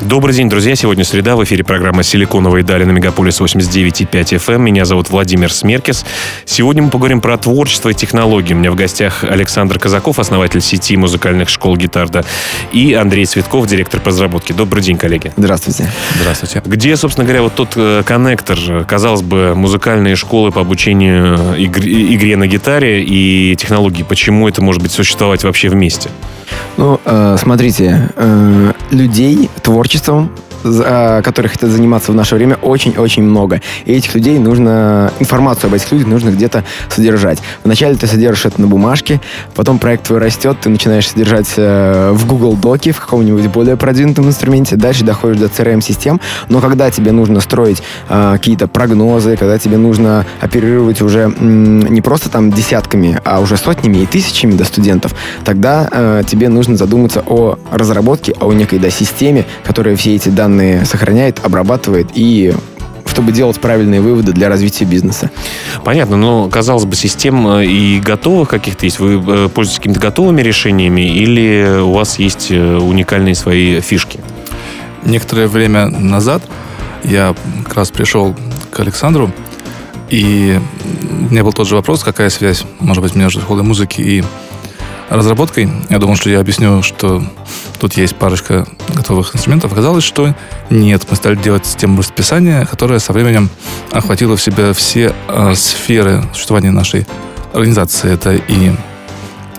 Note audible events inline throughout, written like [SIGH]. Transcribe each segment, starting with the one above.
Добрый день, друзья. Сегодня среда. В эфире программа «Силиконовые дали» на Мегаполис 89,5 FM. Эм. Меня зовут Владимир Смеркис. Сегодня мы поговорим про творчество и технологии. У меня в гостях Александр Казаков, основатель сети музыкальных школ «Guitardo», и Андрей Цветков, директор по разработке. Добрый день, коллеги. Здравствуйте. Здравствуйте. Где, собственно говоря, вот тот э, коннектор, казалось бы, музыкальные школы по обучению игре, игре на гитаре и технологии? Почему это может быть существовать вообще вместе? Ну, э, смотрите, э, людей творчеством Э, которых хотят заниматься в наше время, очень-очень много. И этих людей нужно, информацию об этих людях нужно где-то содержать. Вначале ты содержишь это на бумажке, потом проект твой растет, ты начинаешь содержать э, в Google Доке, в каком-нибудь более продвинутом инструменте, дальше доходишь до CRM-систем, но когда тебе нужно строить э, какие-то прогнозы, когда тебе нужно оперировать уже не просто там десятками, а уже сотнями и тысячами до студентов, тогда э, тебе нужно задуматься о разработке, о некой да, системе, которая все эти данные данные сохраняет, обрабатывает и чтобы делать правильные выводы для развития бизнеса. Понятно, но, казалось бы, систем э, и готовых каких-то есть. Вы э, пользуетесь какими-то готовыми решениями или у вас есть э, уникальные свои фишки? Некоторое время назад я как раз пришел к Александру, и у меня был тот же вопрос, какая связь, может быть, между школой музыки и разработкой. Я думал, что я объясню, что тут есть парочка готовых инструментов. Оказалось, что нет. Мы стали делать систему расписания, которая со временем охватила в себя все э, сферы существования нашей организации. Это и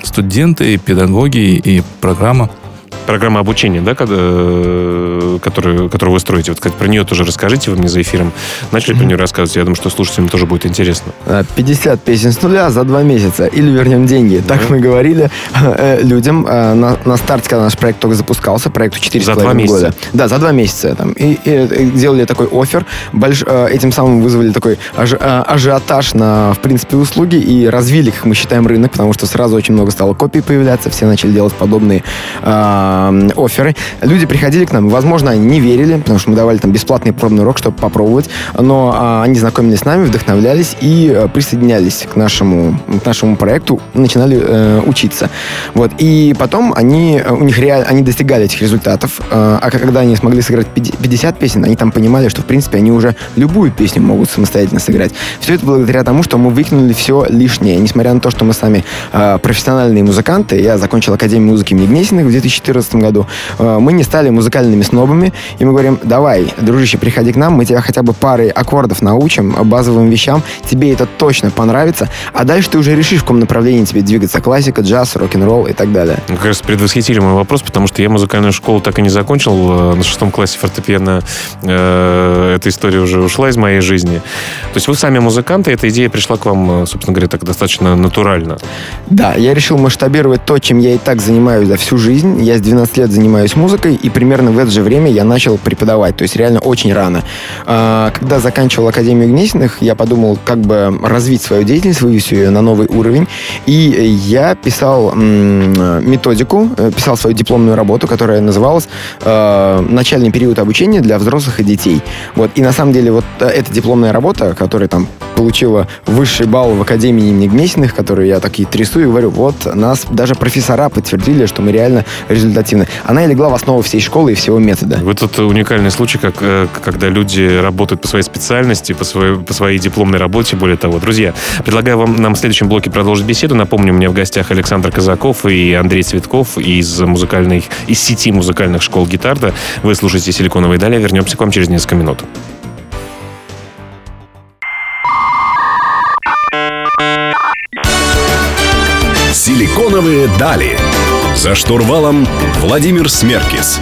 студенты, и педагоги, и программа – программа обучения, да, когда, э, которую, которую вы строите. Вот, кстати, про нее тоже расскажите, вы мне за эфиром начали mm-hmm. про нее рассказывать. Я думаю, что слушателям тоже будет интересно. 50 а, песен с нуля за два месяца. Или вернем деньги. Mm-hmm. Так мы говорили э, людям э, на, на старте, когда наш проект только запускался, проекту 4 за два месяца. года. Да, за два месяца. Там, и, и, и делали такой офер. Больш, этим самым вызвали такой аж, ажиотаж на, в принципе, услуги и развили, как мы считаем, рынок, потому что сразу очень много стало копий появляться, все начали делать подобные э, оферы. Люди приходили к нам, возможно, они не верили, потому что мы давали там бесплатный пробный урок, чтобы попробовать, но э, они знакомились с нами, вдохновлялись и э, присоединялись к нашему, к нашему проекту, начинали э, учиться. Вот. И потом они, у них реально, они достигали этих результатов, э, а когда они смогли сыграть 50 песен, они там понимали, что, в принципе, они уже любую песню могут самостоятельно сыграть. Все это благодаря тому, что мы выкинули все лишнее. Несмотря на то, что мы сами э, профессиональные музыканты, я закончил Академию музыки имени Гнесиных в 2014 2014 году, э, мы не стали музыкальными снобами, и мы говорим, давай, дружище, приходи к нам, мы тебя хотя бы парой аккордов научим, базовым вещам, тебе это точно понравится, а дальше ты уже решишь, в каком направлении тебе двигаться, классика, джаз, рок-н-ролл и так далее. Ну, как раз предвосхитили мой вопрос, потому что я музыкальную школу так и не закончил, э, на шестом классе фортепиано э, эта история уже ушла из моей жизни. То есть вы сами музыканты, эта идея пришла к вам, собственно говоря, так достаточно натурально. Да, я решил масштабировать то, чем я и так занимаюсь за всю жизнь. Я с 12 15 лет занимаюсь музыкой, и примерно в это же время я начал преподавать, то есть реально очень рано. А, когда заканчивал Академию Гнесиных, я подумал, как бы развить свою деятельность, вывести ее на новый уровень, и я писал методику, э, писал свою дипломную работу, которая называлась э, «Начальный период обучения для взрослых и детей». Вот, и на самом деле вот э, эта дипломная работа, которая там получила высший балл в Академии имени Гнесиных, которую я так и трясу и говорю, вот нас даже профессора подтвердили, что мы реально результативны. Она и легла в основу всей школы и всего метода. Вот тут уникальный случай, как, э, когда люди работают по своей специальности, по своей, по своей дипломной работе, более того. Друзья, предлагаю вам нам в следующем блоке продолжить беседу. Напомню, у меня в гостях Александр Казаков и Андрей Цветков из музыкальной, из сети музыкальных школ гитарда. Вы слушаете «Силиконовые дали». Вернемся к вам через несколько минут. «Силиконовые дали». За штурвалом Владимир Смеркис.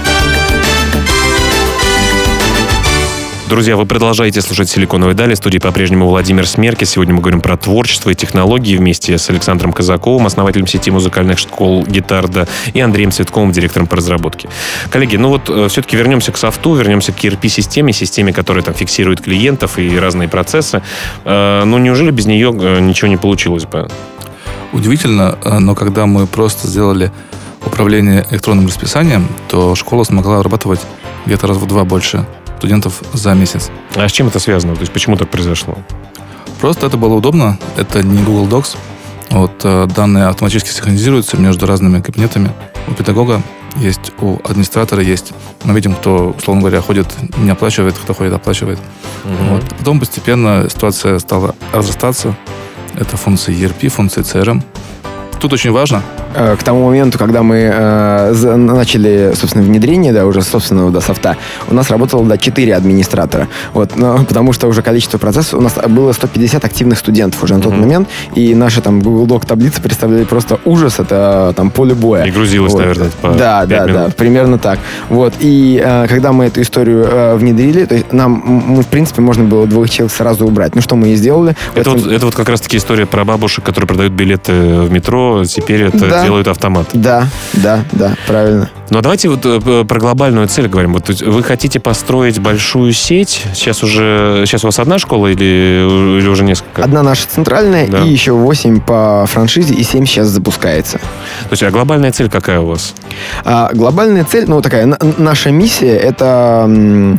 Друзья, вы продолжаете слушать «Силиконовые дали». В студии по-прежнему Владимир Смерки. Сегодня мы говорим про творчество и технологии вместе с Александром Казаковым, основателем сети музыкальных школ «Гитарда», и Андреем Цветковым, директором по разработке. Коллеги, ну вот э, все-таки вернемся к софту, вернемся к ERP-системе, системе, которая там фиксирует клиентов и разные процессы. Э, ну, неужели без нее э, ничего не получилось бы? Удивительно, но когда мы просто сделали управления электронным расписанием, то школа смогла вырабатывать где-то раз в два больше студентов за месяц. А с чем это связано? То есть почему так произошло? Просто это было удобно. Это не Google Docs. Вот э, данные автоматически синхронизируются между разными кабинетами. У педагога есть, у администратора есть. Мы видим, кто, условно говоря, ходит, не оплачивает, кто ходит, оплачивает. Мгм. Вот. Потом постепенно ситуация стала разрастаться. Это функции ERP, функции CRM. Тут очень важно, Э, К тому моменту, когда мы э, начали, собственно, внедрение, да, уже собственного да, софта, у нас работало, да, 4 администратора. Вот, но, [LAUGHS] потому что уже количество процессов, у нас было 150 активных студентов уже на тот Мгм. момент, и наши там Google Doc таблицы представляли просто ужас, это там поле боя. И грузилось, Вот. наверное, по Да, пять да, да, минут. примерно так. Вот. И э, когда мы эту историю э, внедрили, то есть нам, мы, в принципе, можно было двух человек сразу убрать. Ну, что мы и сделали. Это вот, это вот как раз-таки история про бабушек, которые продают билеты в метро. Теперь это Да. делают автомат. Да, да, да, правильно. Ну а давайте вот э, про глобальную цель говорим. Вот вы хотите построить большую сеть? Сейчас уже сейчас у вас одна школа или, или уже несколько? Одна наша центральная Да. и еще 8 по франшизе, и 7 сейчас запускается. То есть, а глобальная цель какая у вас? А глобальная цель, ну, такая, на- наша миссия, это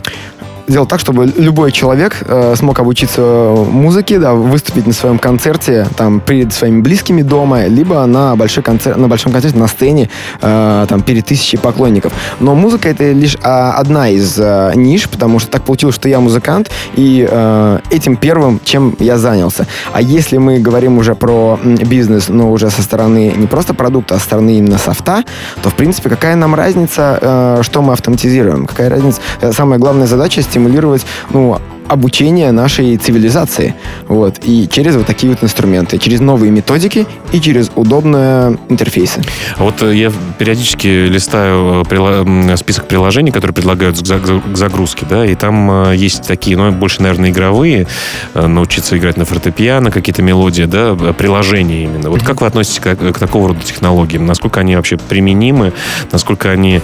м, сделать так, чтобы любой человек э, смог обучиться музыке, да, выступить на своем концерте, там, перед своими близкими дома, либо на, большой концерт, на большом концерте на сцене, э, там, перед тысячей поклонников. Но музыка это лишь а, одна из э, ниш, потому что так получилось, что я музыкант, и э, этим первым, чем я занялся. А если мы говорим уже про бизнес, но уже со стороны не просто продукта, а со стороны именно софта, то, в принципе, какая нам разница, э, что мы автоматизируем? Какая разница? Э, Самая главная задача стимулировать, ну, обучение нашей цивилизации. Вот. И через вот такие вот инструменты, через новые методики и через удобные интерфейсы. Вот э, я периодически листаю э, список приложений, которые предлагают к за- к загрузке, да, и там э, есть такие, ну, больше, наверное, игровые, научиться играть на фортепиано, какие-то мелодии, да, приложения именно. Вот как вы относитесь к, к такого рода технологиям? Насколько они вообще применимы? Насколько они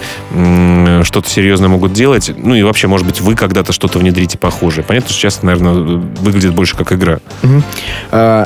что-то серьезное могут делать? Ну и вообще, может быть, вы когда-то что-то внедрите похожее. Понятно, что сейчас, наверное, выглядит больше как игра. Мгм. Э,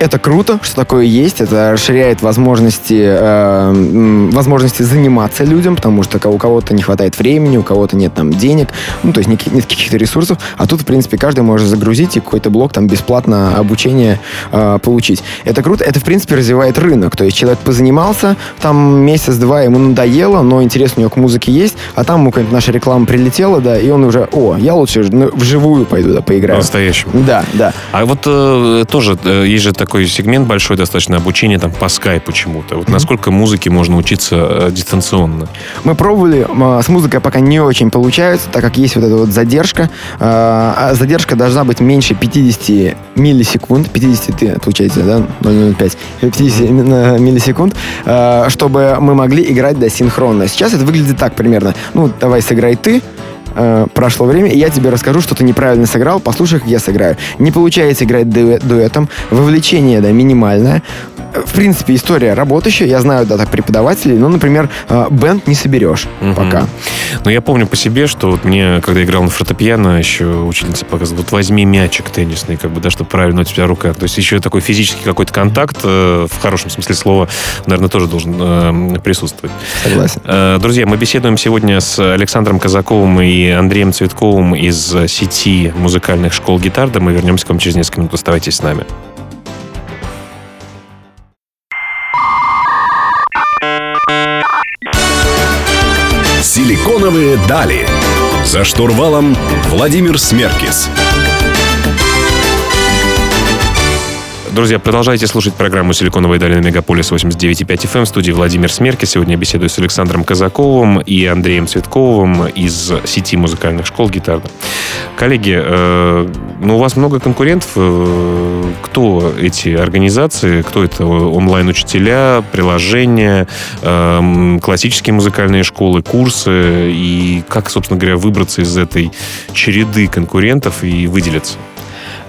Это круто, что такое есть. Это расширяет возможности, э, возможности заниматься людям, потому что у кого-то не хватает времени, у кого-то нет там денег, ну, то есть никаких- нет каких-то ресурсов. А тут, в принципе, каждый может загрузить и какой-то блок там бесплатно обучение э, получить. Это круто. Это, в принципе, развивает рынок. То есть человек позанимался, там месяц-два ему надоело, но интерес у него к музыке есть, а там ему какая-нибудь наша реклама прилетела, да, и он уже, о, я лучше ну, вживую пойду, да, поиграю. По-настоящему. Да, да. А вот э, тоже э, есть же такой сегмент большой достаточно обучения там по скайпу чему-то. Вот насколько музыке можно учиться э, дистанционно? Мы пробовали, м, с музыкой пока не очень получается, так как есть вот эта вот задержка. А, а Задержка должна быть меньше 50 миллисекунд, 50, ты, получается, да, 0,05, 50 именно миллисекунд, а, чтобы мы могли играть, да, синхронно. Сейчас это выглядит так примерно. Ну, давай сыграй ты, э, прошло время, и я тебе расскажу, что ты неправильно сыграл, послушай, как я сыграю. Не получается играть дуэ- дуэтом, вовлечение, да, минимальное. Э, В принципе, история работающая, я знаю, да, так, преподавателей, но, например, э, бенд не соберешь Мгм. пока. Но я помню по себе, что вот мне, когда играл на фортепиано, еще учительница показывала, вот возьми мячик теннисный, как бы, да, чтобы правильно у тебя рука. То есть еще такой физический какой-то контакт, э, в хорошем смысле слова, наверное, тоже должен э, присутствовать. Согласен. Э, Друзья, мы беседуем сегодня с Александром Казаковым и Андреем Цветковым из сети музыкальных школ гитарда. Мы вернемся к вам через несколько минут. Оставайтесь с нами. Силиконовые дали. За штурвалом Владимир Смеркис. Друзья, продолжайте слушать программу «Силиконовые дали» на Мегаполис 89.5 FM. эм. В студии Владимир Смерки. Сегодня я беседую с Александром Казаковым и Андреем Цветковым из сети музыкальных школ гитарда. Коллеги, э, ну, у вас много конкурентов. Э, Кто эти организации? Кто это онлайн-учителя, приложения, э, классические музыкальные школы, курсы? И как, собственно говоря, выбраться из этой череды конкурентов и выделиться?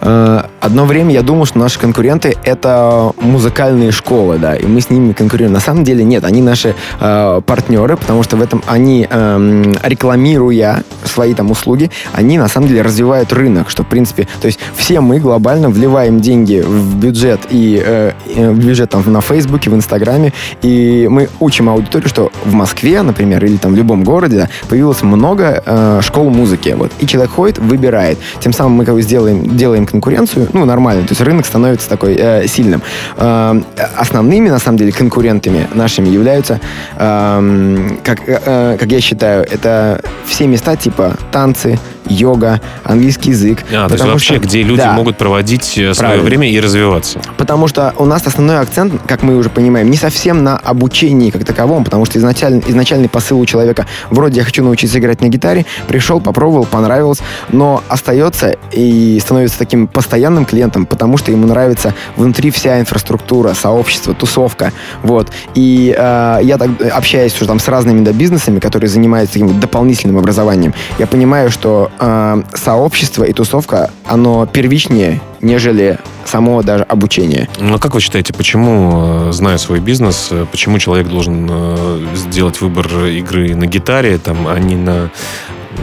Э, одно время я думал, что наши конкуренты — это музыкальные школы, да, и мы с ними конкурируем. На самом деле нет, они наши э, партнеры, потому что в этом они, э, рекламируя свои там услуги, они на самом деле развивают рынок, что в принципе, то есть все мы глобально вливаем деньги в бюджет и э, в бюджет там на Фейсбуке, в Инстаграме, и мы учим аудиторию, что в Москве, например, или там в любом городе да, появилось много э, школ музыки, вот, и человек ходит, выбирает. Тем самым мы как бы сделаем, делаем конкуренцию, ну, нормально, то есть рынок становится такой э, сильным. Э, основными, на самом деле, конкурентами нашими являются, э, как, э, как я считаю, это все места типа танцы, йога, английский язык. А, то есть вообще, что, где люди да, могут проводить э, свое правильно. время и развиваться. Потому что у нас основной акцент, как мы уже понимаем, не совсем на обучении как таковом, потому что изначально, изначальный посыл у человека вроде я хочу научиться играть на гитаре, пришел, попробовал, понравилось, но остается и становится таким постоянным клиентом, потому что ему нравится внутри вся инфраструктура, сообщество, тусовка, вот. И э, я так общаюсь уже там с разными да, бизнесами, которые занимаются таким дополнительным образованием, я понимаю, что э, сообщество и тусовка, оно первичнее, нежели само даже обучение. Ну, а как вы считаете, почему, э, зная свой бизнес, э, почему человек должен э, сделать выбор игры на гитаре, там, а не на,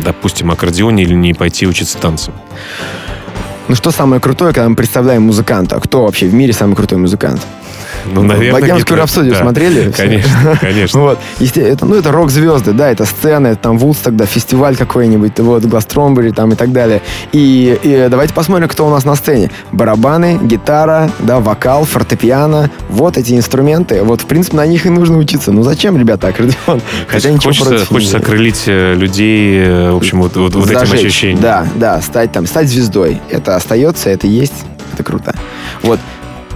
допустим, аккордеоне или не пойти учиться танцам? Ну, что самое крутое, когда мы представляем музыканта? Кто вообще в мире самый крутой музыкант? Ну, наверное, Богемскую рапсодию да. смотрели? [LAUGHS] Конечно, [LAUGHS] конечно. вот. Это, ну, это рок-звезды, да, это сцены, там Вудс тогда, фестиваль какой-нибудь, вот, Гластромбери там и так далее. И, и давайте посмотрим, кто у нас на сцене. Барабаны, гитара, да, вокал, фортепиано. Вот эти инструменты. Вот, в принципе, на них и нужно учиться. Ну, зачем, ребята, аккордеон? [LAUGHS] Хотя ничего хочется, против хочется окрылить э, людей, э, в общем, вот, вот, вот этим ощущением. Да, да, стать там, стать звездой. Это остается, это есть, это круто. Вот.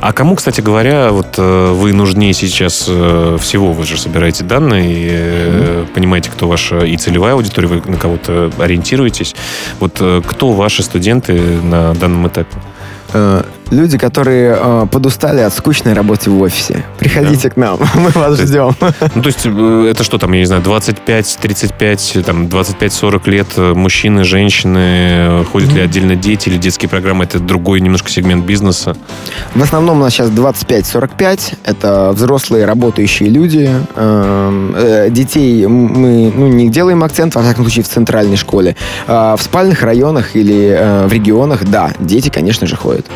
А кому, кстати говоря, вот э, вы нужнее сейчас э, всего? Вы же собираете данные, и, mm-hmm. понимаете, кто ваша и целевая аудитория, вы на кого-то ориентируетесь. Вот кто ваши студенты на данном этапе? Люди, которые э, подустали от скучной работы в офисе. Приходите да. к нам, [LAUGHS] мы вас то ждем. Ну, то есть, э, это что там, я не знаю, 25, 35, там, 25-40 лет э, мужчины, женщины, э, ходят mm-hmm. ли отдельно дети или детские программы, это другой немножко сегмент бизнеса? В основном у нас сейчас 25-45, это взрослые работающие люди. Э, детей мы ну, не делаем акцент, во всяком случае, в центральной школе. Э, в спальных районах или э, в регионах, да, дети, конечно же, ходят.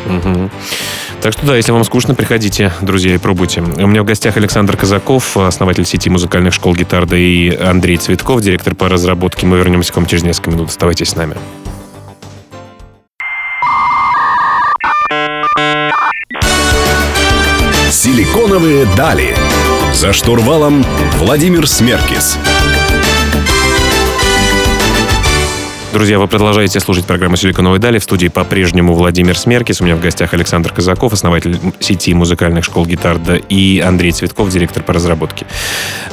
Так что да, если вам скучно, приходите, друзья, и пробуйте. У меня в гостях Александр Казаков, основатель сети музыкальных школ Гитарда, и Андрей Цветков, директор по разработке. Мы вернемся к вам через несколько минут. Оставайтесь с нами. Силиконовые дали. За штурвалом Владимир Смеркис. Друзья, вы продолжаете слушать программу «Силиконовые дали». В студии по-прежнему Владимир Смеркис. У меня в гостях Александр Казаков, основатель сети музыкальных школ «Гитарда», и Андрей Цветков, директор по разработке.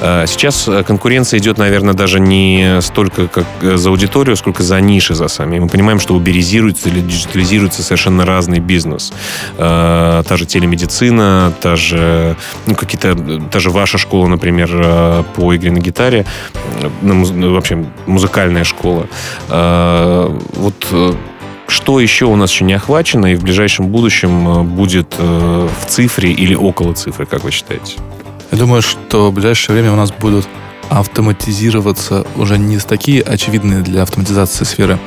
А, сейчас конкуренция идет, наверное, даже не столько как за аудиторию, сколько за ниши за сами. Мы понимаем, что уберизируется или диджитализируется совершенно разный бизнес. А, та же телемедицина, та же, ну, какие-то, та же ваша школа, например, а, по игре на гитаре, ну, вообще музыкальная школа Э, вот э, что еще у нас еще не охвачено и в ближайшем будущем э, будет в цифре или около цифры, как вы считаете? Я думаю, что в ближайшее время у нас будут автоматизироваться уже не такие очевидные для автоматизации сферы,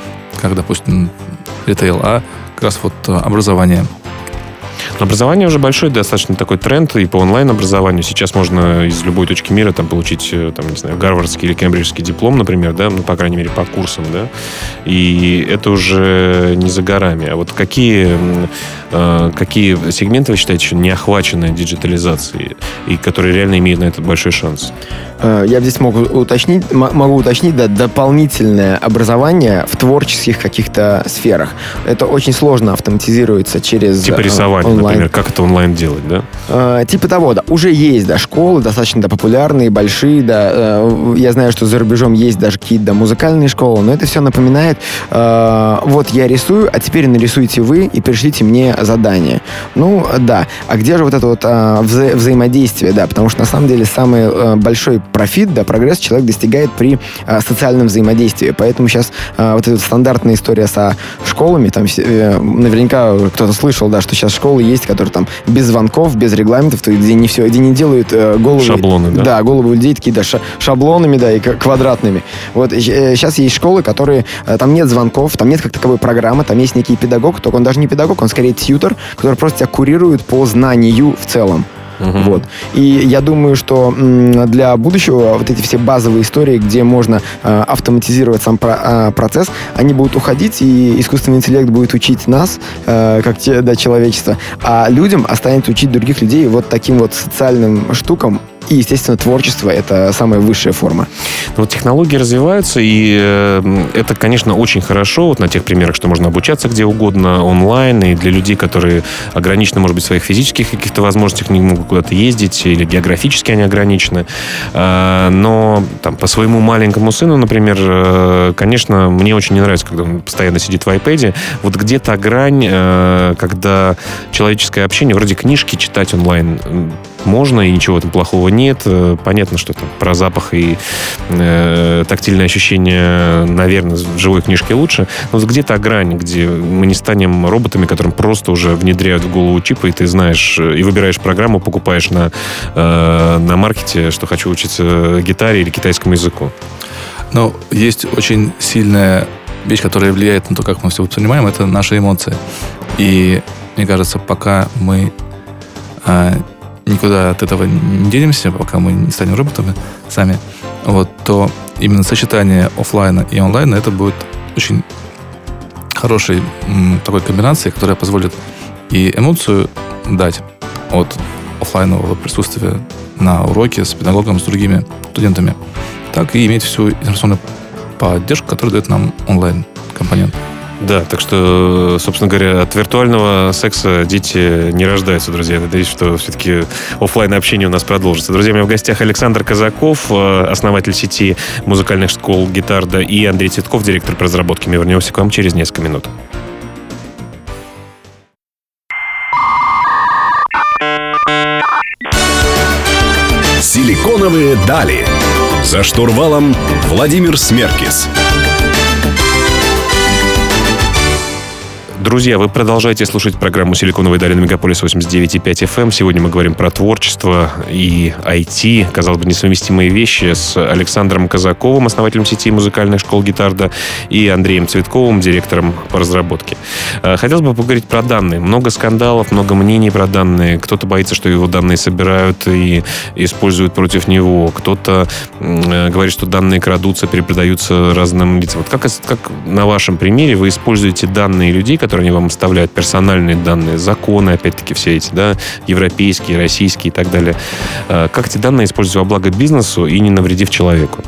как, допустим, ритейл, а как раз вот образование, Образование уже большой достаточно такой тренд и по онлайн-образованию. Сейчас можно из любой точки мира там получить, э, там, не знаю, гарвардский или кембриджский диплом, например, да, ну, по крайней мере, по курсам, да, и это уже не за горами. А вот какие, э, какие сегменты вы считаете не охвачены диджитализацией и которые реально имеют на этот большой шанс? Э, я здесь могу уточнить, могу уточнить, да, дополнительное образование в творческих каких-то сферах. Это очень сложно автоматизируется через типа рисование, онлайн. Например, как это онлайн делать, да? Э, типа того, да. Уже есть, да, школы достаточно да, популярные, большие, да. Э, я знаю, что за рубежом есть даже какие-то да, музыкальные школы, но это все напоминает, э, вот я рисую, а теперь нарисуйте вы и пришлите мне задание. Ну, да. А где же вот это вот э, вза взаимодействие, да, потому что на самом деле самый э, большой профит, да, прогресс человек достигает при э, социальном взаимодействии. Поэтому сейчас э, вот эта вот стандартная история со школами, там э, наверняка кто-то слышал, да, что сейчас школы есть, которые там без звонков, без регламентов, то есть где не все, где не делают э, головы... Шаблоны, да? Да, головы людей такие, да, ша шаблонами, да, и квадратными. Вот э, сейчас есть школы, которые... Э, там нет звонков, там нет как таковой программы, там есть некий педагог, только он даже не педагог, он скорее тьютер, который просто тебя курирует по знанию в целом. Угу. Вот. И я думаю, что для будущего вот эти все базовые истории, где можно э, автоматизировать сам э, процесс, они будут уходить, и искусственный интеллект будет учить нас, э, как те, да, человечество, а людям останется учить других людей вот таким вот социальным штукам, и, естественно, творчество — это самая высшая форма. Ну, вот технологии развиваются, и э, это, конечно, очень хорошо вот на тех примерах, что можно обучаться где угодно онлайн, и для людей, которые ограничены, может быть, своих физических каких-то возможностях, не могут куда-то ездить, или географически они ограничены. Э, но там, по своему маленькому сыну, например, э, конечно, мне очень не нравится, когда он постоянно сидит в iPad. Вот где то грань, э, когда человеческое общение, вроде книжки читать онлайн можно, и ничего там плохого нет. Э, понятно, что там про запах и э, тактильное ощущение, наверное, в живой книжке лучше. Но вот где-то грань, где мы не станем роботами, которым просто уже внедряют в голову чипы, и ты знаешь, э, и выбираешь программу, покупаешь на, э, на маркете, что хочу учиться гитаре или китайскому языку. Но есть очень сильная вещь, которая влияет на то, как мы все воспринимаем, это наши эмоции. И мне кажется, пока мы а, никуда от этого не денемся, пока мы не станем роботами сами, вот, то именно сочетание офлайна и онлайна это будет очень хорошей такой комбинацией, которая позволит и эмоцию дать от офлайнового присутствия на уроке с педагогом, с другими студентами, так и иметь всю информационную поддержку, которую дает нам онлайн компонент. Да, так что, собственно говоря, от виртуального секса дети не рождаются, друзья. Надеюсь, что все-таки офлайн общение у нас продолжится. Друзья, у меня в гостях Александр Казаков, э, основатель сети музыкальных школ «Гитарда», и Андрей Цветков, директор по разработке. Мы вернемся к вам через несколько минут. Силиконовые дали. За штурвалом Владимир Смеркис. Друзья, вы продолжаете слушать программу «Силиконовые дали» на Мегаполис 89.5 FM. Сегодня мы говорим про творчество и IT, казалось бы, несовместимые вещи с Александром Казаковым, основателем сети музыкальных школ «Гитарда», и Андреем Цветковым, директором по разработке. Э, хотелось бы поговорить про данные. Много скандалов, много мнений про данные. Кто-то боится, что его данные собирают и используют против него. Кто-то э, говорит, что данные крадутся, перепродаются разным лицам. Вот как, как на вашем примере вы используете данные людей, которые которые они вам оставляют, персональные данные, законы, опять-таки, все эти, да, европейские, российские и так далее. Э, как эти данные использовать во благо бизнесу и не навредив человеку?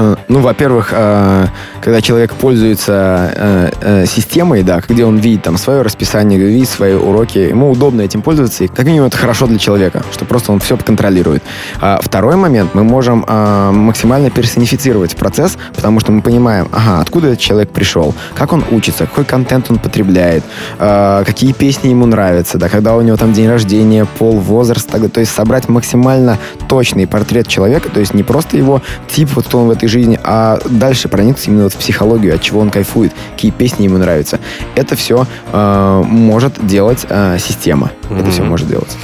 Э, ну, во-первых, э, когда человек пользуется э, системой, да, где он видит там свое расписание, видит свои уроки, ему удобно этим пользоваться, и как минимум это хорошо для человека, что просто он все контролирует. А второй момент, мы можем максимально персонифицировать процесс, потому что мы понимаем, ага, откуда этот человек пришел, как он учится, какой контент он потребляет, какие песни ему нравятся, да, когда у него там день рождения, пол, возраст, то есть собрать максимально точный портрет человека, то есть не просто его тип, вот кто он в этой жизни, а дальше проникнуться именно вот в психологию, от чего он кайфует, какие песни ему нравятся. Это все э, может делать э, система. Mm-hmm. Это все может делать.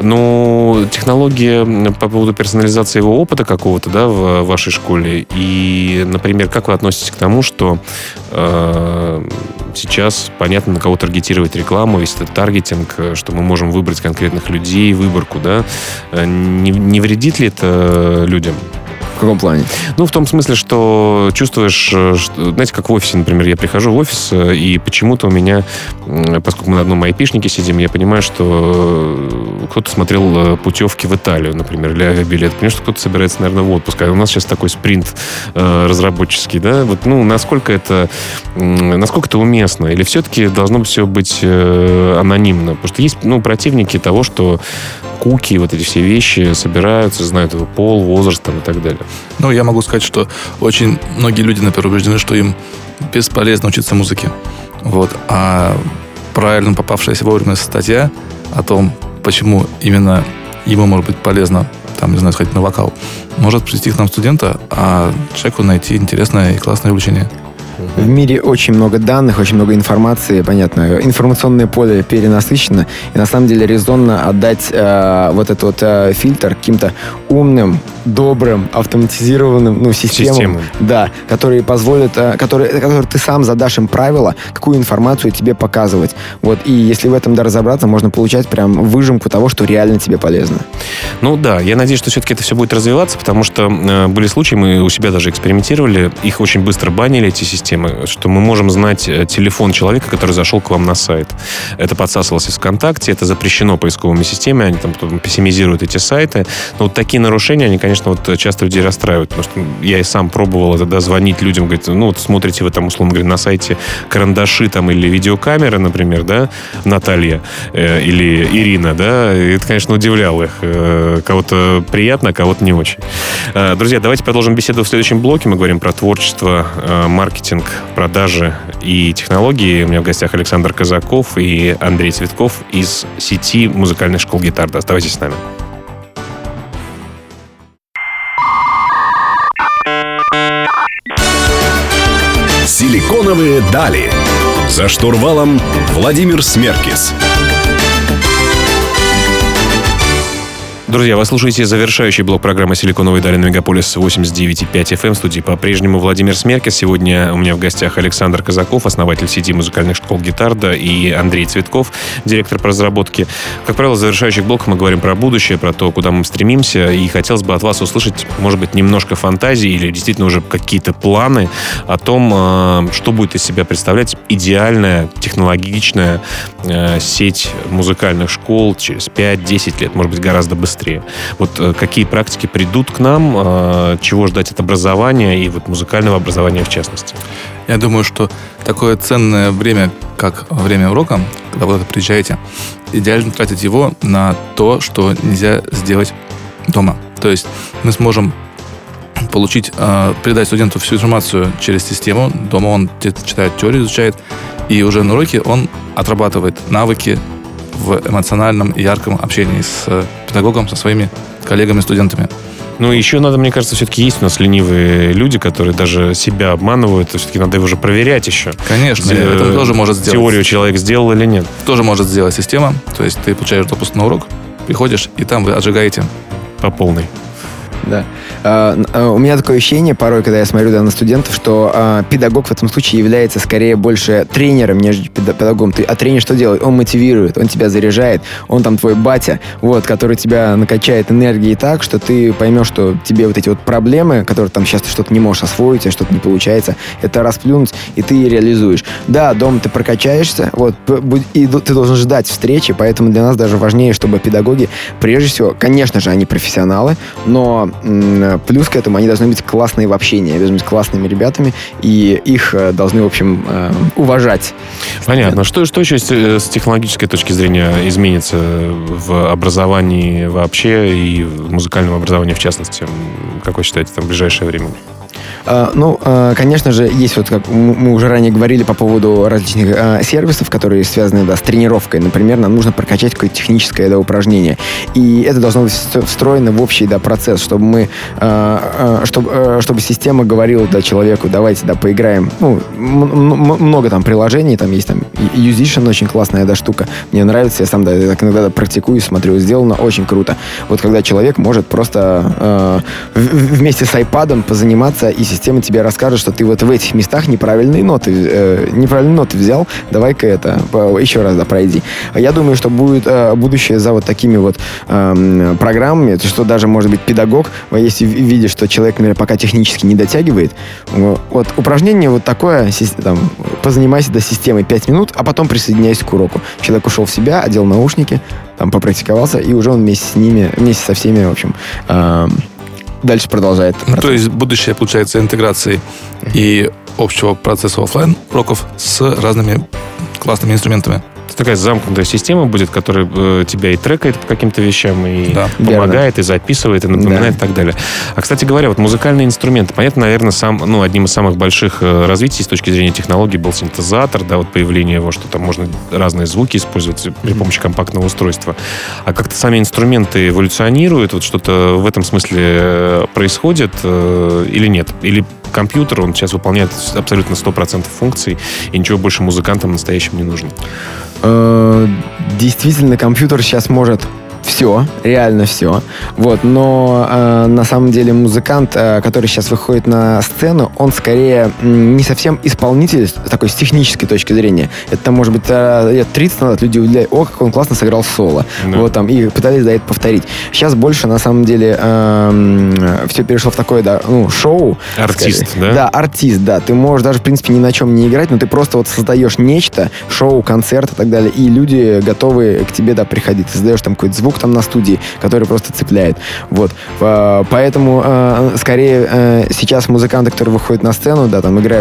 Ну, технология по поводу персонализации его опыта какого-то, да, в вашей школе. И, например, как вы относитесь к тому, что э, сейчас понятно, на кого таргетировать рекламу, весь этот таргетинг, что мы можем выбрать конкретных людей, выборку, да, э, не, не вредит ли это людям? Каком плане? Ну, в том смысле, что чувствуешь, э, что, знаете, как в офисе, например, я прихожу в офис, э, и почему-то у меня, поскольку мы на одном айпишнике сидим, я понимаю, что э, кто-то смотрел путевки в Италию, например, или авиабилет. Понимаю, что кто-то собирается, наверное, в отпуск. А у нас сейчас такой спринт разработческий, да? Вот, ну, насколько это, насколько это уместно? Или все-таки должно все быть анонимно? Потому что есть, ну, противники того, что куки, вот эти все вещи собираются, знают его пол, возраст там, и так далее. Ну, я могу сказать, что очень многие люди, например, убеждены, что им бесполезно учиться музыке. Вот. А правильно попавшаяся вовремя статья о том, почему именно ему может быть полезно, там, не знаю, сходить на вокал, может привести к нам студента, а человеку найти интересное и классное увлечение. В мире очень много данных, очень много информации, понятно. Информационное поле перенасыщено, и на самом деле резонно отдать э, вот этот вот э, фильтр каким-то умным, добрым, автоматизированным ну, системам, Системы. да, которые позволят, э, которые, которые ты сам задашь им правила, какую информацию тебе показывать. Вот, и если в этом да, разобраться, можно получать прям выжимку того, что реально тебе полезно. Ну да, я надеюсь, что все-таки это все будет развиваться, потому что э, были случаи, мы у себя даже экспериментировали, их очень быстро банили, эти системы, системы, что мы можем знать э, телефон человека, который зашел к вам на сайт. Это подсасывалось из ВКонтакте, это запрещено поисковыми системами, они там потом пессимизируют эти сайты. Но вот такие нарушения, они, конечно, вот часто людей расстраивают, потому что я и сам пробовал тогда звонить людям, говорить, ну вот смотрите вы там, условно говоря, на сайте карандаши там или видеокамеры, например, да, Наталья э, или Ирина, да, и это, конечно, удивляло их. Э, кого-то приятно, а кого-то не очень. Э, друзья, давайте продолжим беседу в следующем блоке. Мы говорим про творчество, э, маркетинг, маркетинг, продажи и технологии. У меня в гостях Александр Казаков и Андрей Цветков из сети музыкальных школ гитарда. Оставайтесь с нами. Силиконовые дали. За штурвалом Владимир Смеркис. Друзья, вы слушаете завершающий блок программы «Силиконовый дали» на Мегаполис 89.5 FM. В студии по-прежнему Владимир Смеркис. Сегодня у меня в гостях Александр Казаков, основатель сети музыкальных школ «Гитарда», и Андрей Цветков, директор по разработке. Как правило, в завершающих блоках мы говорим про будущее, про то, куда мы стремимся. И хотелось бы от вас услышать, может быть, немножко фантазии или действительно уже какие-то планы о том, э, что будет из себя представлять идеальная технологичная э, сеть музыкальных школ через 5-10 лет, может быть, гораздо быстрее быстрее. Вот э, какие практики придут к нам, э, чего ждать от образования и вот музыкального образования в частности? Я думаю, что такое ценное время, как время урока, когда вы приезжаете, идеально тратить его на то, что нельзя сделать дома. То есть мы сможем получить, э, передать студенту всю информацию через систему. Дома он читает теорию, изучает, и уже на уроке он отрабатывает навыки в эмоциональном и ярком общении с э, педагогом, со своими коллегами, студентами. Ну, еще надо, мне кажется, все-таки есть у нас ленивые люди, которые даже себя обманывают. Все-таки надо его уже проверять еще. Конечно, Зе- это тоже может сделать. Теорию человек сделал или нет. Тоже может сделать система. То есть ты получаешь допуск на урок, приходишь, и там вы отжигаете. По полной. Да. А, а, у меня такое ощущение порой, когда я смотрю да, на студентов, что а, педагог в этом случае является скорее больше тренером, нежели педагогом. Ты, а тренер что делает? Он мотивирует, он тебя заряжает, он там твой батя, вот, который тебя накачает энергией так, что ты поймешь, что тебе вот эти вот проблемы, которые там сейчас ты что-то не можешь освоить, а что-то не получается, это расплюнуть, и ты реализуешь. Да, дома ты прокачаешься, вот, и ты должен ждать встречи, поэтому для нас даже важнее, чтобы педагоги, прежде всего, конечно же, они профессионалы, но плюс к этому они должны быть классные в общении, должны быть классными ребятами, и их э, должны, в общем, э, уважать. Понятно. Что, что еще э, с технологической точки зрения изменится в образовании вообще и в музыкальном образовании в частности? Как вы считаете, там, в ближайшее время? А, ну, а, конечно же, есть вот, как мы уже ранее говорили по поводу различных а, сервисов, которые связаны, да, с тренировкой. Например, нам нужно прокачать какое-то техническое, да, упражнение. И это должно быть встроено в общий, да, процесс, чтобы мы, чтобы, чтобы система говорила, да, человеку, давайте, да, поиграем. Ну, много там приложений, там есть там Musician, очень классная, да, штука. Мне нравится, я сам, да, иногда практикую, смотрю, сделано очень круто. Вот когда человек может просто вместе с iPad позаниматься и и система тебе расскажет, что ты вот в этих местах неправильные ноты, э, неправильные ноты взял, давай-ка это, еще раз, да, пройди. Я думаю, что будет э, будущее за вот такими вот э, программами, что даже, может быть, педагог, если видишь, что человек, например, пока технически не дотягивает, вот упражнение вот такое, там, позанимайся до системы 5 минут, а потом присоединяйся к уроку. Человек ушел в себя, одел наушники, там попрактиковался, и уже он вместе с ними, вместе со всеми, в общем, э, дальше продолжает. Ну, то есть будущее, получается, интеграции и общего процесса офлайн уроков с разными классными инструментами такая замкнутая система будет, которая э, тебя и трекает по каким-то вещам, и да. помогает, Верно. и записывает, и напоминает, да. и так далее. А, кстати говоря, вот музыкальные инструменты, понятно, наверное, сам, ну, одним из самых больших э, развитий с точки зрения технологий был синтезатор, да, вот появление его, что там можно разные звуки использовать при помощи компактного устройства. А как-то сами инструменты эволюционируют, вот что-то в этом смысле э, происходит э, или нет? Или компьютер, он сейчас выполняет абсолютно 100% функций, и ничего больше музыкантам настоящим не нужно. Э, действительно, компьютер сейчас может все, реально все. Вот, но э, на самом деле музыкант, э, который сейчас выходит на сцену, он скорее не совсем исполнитель с такой с технической точки зрения. Это может быть э, лет 30 назад люди удивляли, о, как он классно сыграл соло. Да. Вот там, и пытались да, это повторить. Сейчас больше, на самом деле, э, все перешло в такое, да, ну, шоу. Артист, скорее. да? Да, артист, да. Ты можешь даже, в принципе, ни на чем не играть, но ты просто вот создаешь нечто, шоу, концерт и так далее, и люди готовы к тебе, да, приходить. Ты создаешь там какой-то звук, там на студии, который просто цепляет. Вот. Поэтому, э, скорее, э, сейчас музыканты, которые выходят на сцену, да, там играют